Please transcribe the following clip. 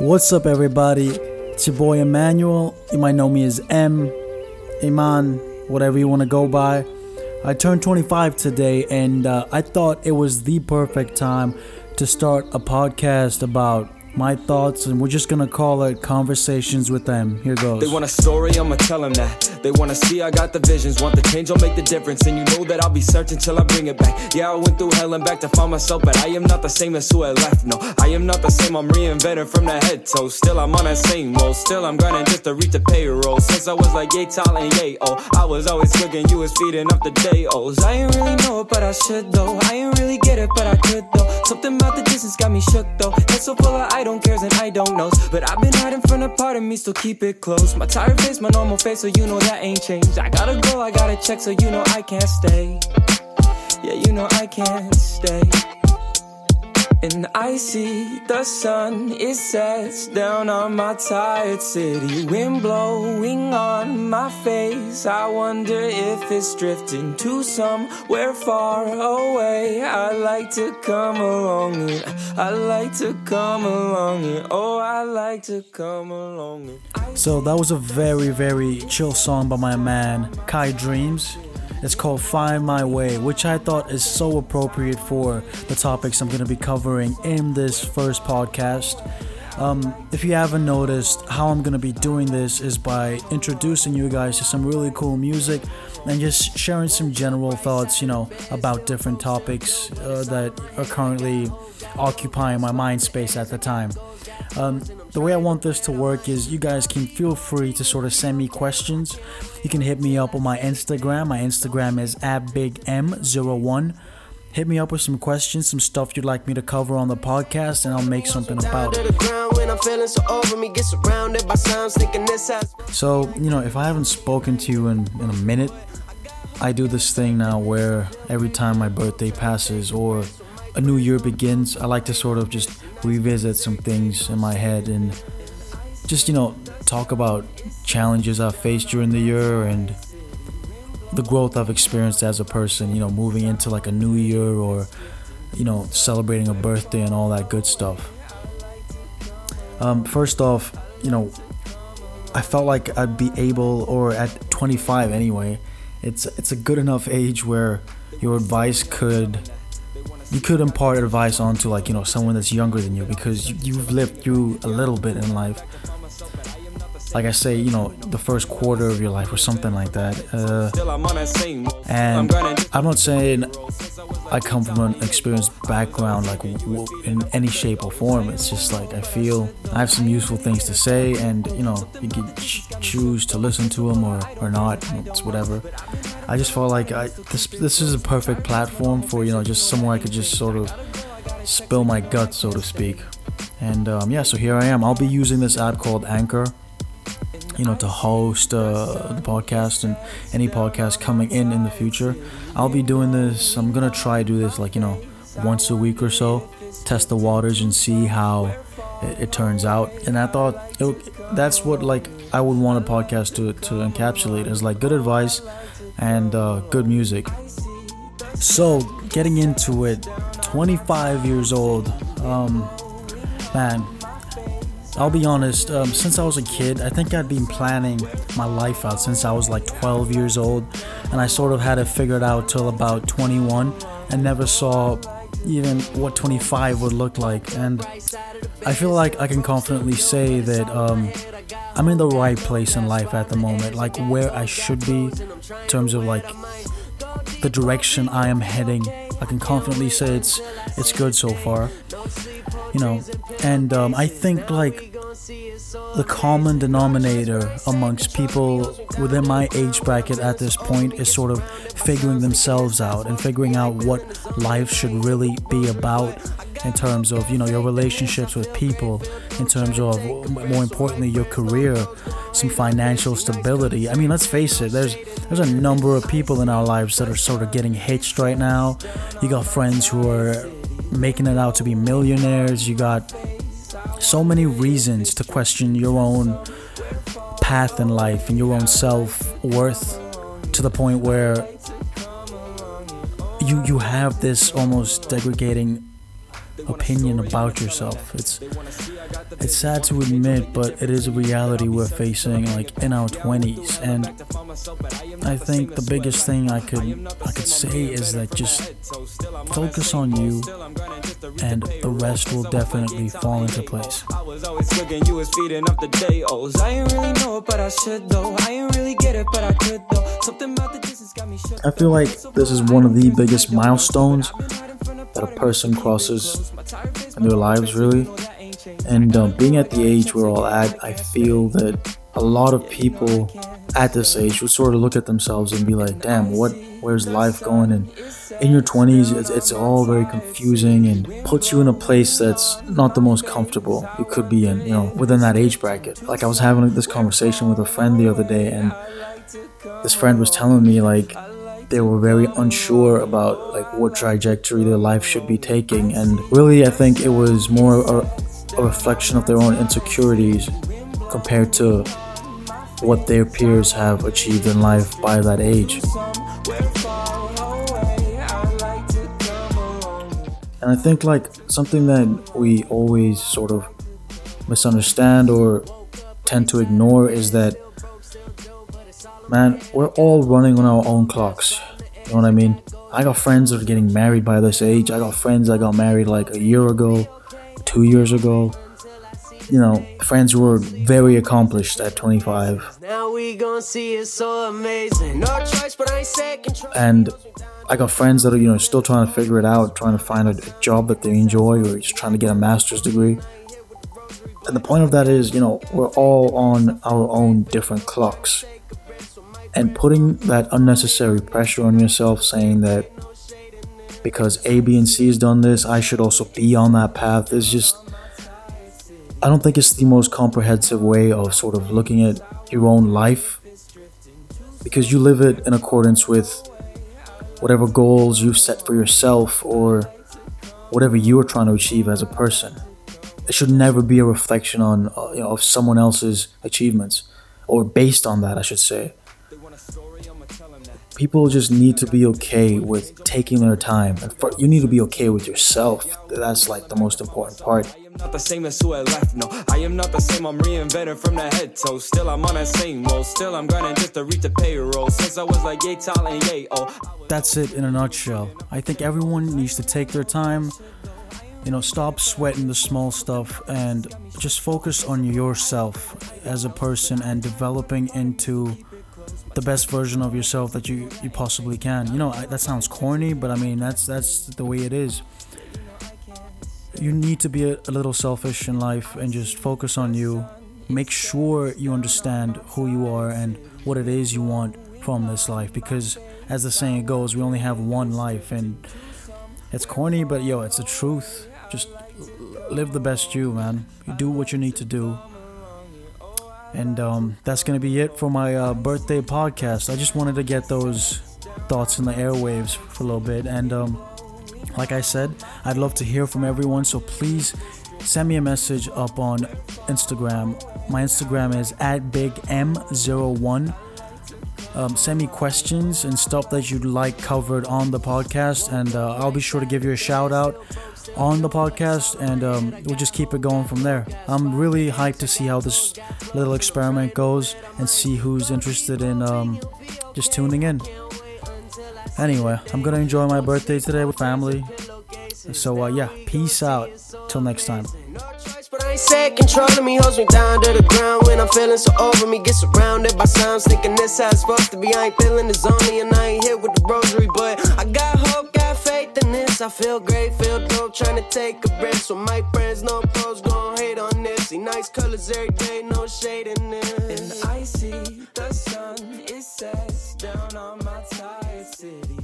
What's up, everybody? It's your boy Emmanuel. You might know me as M, Iman, whatever you want to go by. I turned 25 today, and uh, I thought it was the perfect time to start a podcast about my thoughts, and we're just gonna call it Conversations with Them. Here goes. They want a story, I'ma tell them that. They wanna see I got the visions, want the change, I'll make the difference. And you know that I'll be searching till I bring it back. Yeah, I went through hell and back to find myself, but I am not the same as who I left. No, I am not the same, I'm reinvented from the head toe. Still, I'm on that same roll, still, I'm grinding just to reach the payroll. Since I was like yay tall and yay oh, I was always cooking, you was feeding up the day ohs. I ain't really know it, but I should though. I ain't really get it, but I could though. Something about the distance got me shook though. Head so full of I don't cares and I don't knows. But I've been hiding from a part of me, still keep it close. My tired face, my normal face, so you know that ain't changed. I gotta go, I gotta check, so you know I can't stay. Yeah, you know I can't stay. And I see the sun, it sets down on my tired city. Wind blowing on my face. I wonder if it's drifting to somewhere far away. I like to come along it. I like to come along it. oh, I like to come along it. So that was a very, very chill song by my man Khai Dreams. It's called Find My Way, which I thought is so appropriate for the topics I'm going to be covering in this first podcast. Um, if you haven't noticed, how I'm to be doing this is by introducing you guys to some really cool music and just sharing some general thoughts, you know, about different topics uh, that are currently occupying my mind space at the time. Um, the way I want this to work is you guys can feel free to sort of send me questions. You can hit me up on my Instagram. My Instagram is at bigm01. Hit me up with some questions, some stuff you'd like me to cover on the podcast, and I'll make something about it. So, you know, if I haven't spoken to you in, in a minute, I do this thing now where every time my birthday passes or a new year begins, I like to sort of just revisit some things in my head and just, you know, talk about challenges I've faced during the year and the growth I've experienced as a person, you know, moving into like a new year or, you know, celebrating a birthday and all that good stuff. Um, first off, you know, I felt like I'd be able, or at 25 anyway, it's it's a good enough age where your advice could you could impart advice onto like you know someone that's younger than you because you, have lived through a little bit in life like i say you know the first quarter of your life or something like that uh, and i'm not saying i come from an experienced background like in any shape or form it's just like i feel i have some useful things to say and you know you can ch- choose to listen to them or, or not it's whatever I just felt like I, this this is a perfect platform for you know just somewhere I could just sort of spill my guts, so to speak. And um, yeah, so here I am. I'll be using this app called Anchor, you know, to host uh, the podcast and any podcast coming in in the future. I'll be doing this. I'm gonna try do this like you know once a week or so, test the waters and see how it, it turns out. And I thought it, that's what like I would want a podcast to to encapsulate is like good advice and uh, good music. So, getting into it, 25 years old, um, man, I'll be honest, um, since I was a kid, I think I'd been planning my life out since I was like 12 years old, and I sort of had it figured out till about 21 and never saw even what 25 would look like. And I feel like I can confidently say that um, I'm in the right place in life at the moment, like where I should be in terms of like the direction I am heading. I can confidently say it's it's good so far, you know. And um, I think like the common denominator amongst people within my age bracket at this point is sort of figuring themselves out and figuring out what life should really be about in terms of you know your relationships with people in terms of more importantly your career some financial stability. I mean let's face it there's there's a number of people in our lives that are sort of getting hitched right now. You got friends who are making it out to be millionaires. You got so many reasons to question your own path in life and your own self-worth to the point where you you have this almost degrading opinion about yourself. It's it's sad to admit, but it is a reality we're facing like in our 20s and I think the biggest thing I could I could say is that just focus on you and the rest will definitely fall into place. I was always you was feeding up the day I ain't really know it, but I should though. I ain't really get it, but I could though. Something about the distance got me shook. I feel like this is one of the biggest milestones that a person crosses in their lives, really. And um, being at the age we're all at, I feel that a lot of people at this age would sort of look at themselves and be like, "Damn, what? Where's life going?" And in your 20s, it's, it's all very confusing and puts you in a place that's not the most comfortable you could be in, you know, within that age bracket. Like I was having this conversation with a friend the other day, and this friend was telling me like they were very unsure about like what trajectory their life should be taking. And really i think it was more a, a reflection of their own insecurities compared to what their peers have achieved in life by that age. And i think like something that we always sort of misunderstand or tend to ignore is that man, we're all running on our own clocks. You know what I mean? I got friends that are getting married by this age. I got friends that got married like a year ago, two years ago. You know, friends who were very accomplished at 25. Now we gonna see it's so amazing. No choice, but I ain't And I got friends that are, you know, still trying to figure it out, trying to find a, a job that they enjoy or just trying to get a master's degree. And the point of that is, you know, we're all on our own different clocks and putting that unnecessary pressure on yourself saying that because A, B, and C has done this, I should also be on that path is just I don't think it's the most comprehensive way of sort of looking at your own life because you live it in accordance with whatever goals you've set for yourself or whatever you're trying to achieve as a person. It should never be a reflection on uh, you know, of someone else's achievements or based on that, I should say people just need to be okay with taking their time. And for, you need to be okay with yourself. That's like the most important part. I am not the same as who I left no. I am not the same I'm reinvented from the head so still I'm on that same roll still I'm grinding just to reach the payroll. Since I was like yay talent yay oh. That's it in a nutshell. I think everyone needs to take their time. You know stop sweating the small stuff and just focus on yourself as a person and developing into the best version of yourself that you you possibly can. You know, I, that sounds corny, but I mean that's that's the way it is. You need to be a, a little selfish in life and just focus on you. Make sure you understand who you are and what it is you want from this life because as the saying goes, we only have one life and it's corny, but yo, it's the truth. Just live the best you, man. You do what you need to do and um, that's going to be it for my uh, birthday podcast. I just wanted to get those thoughts in the airwaves for a little bit. And um, like I said, I'd love to hear from everyone. So please send me a message up on Instagram. My Instagram is at BigM01. Um, send me questions and stuff that you'd like covered on the podcast, and uh, I'll be sure to give you a shout out on the podcast, and um, we'll just keep it going from there. I'm really hyped to see how this little experiment goes and see who's interested in um, just tuning in. Anyway, I'm gonna enjoy my birthday today with family. So uh, yeah, peace out. Till next time. Sad controlling me, holds me down to the ground when I'm feeling so over me. Get surrounded by sounds, thinking this how it's supposed to be. I ain't feeling and I ain't here with the rosary, but I got I feel great, feel dope, trying to take a breath. So my friends, no pros, gon' hate on this. See nice colors every day, no shade in this. And I see the sun, it sets down on my tired city.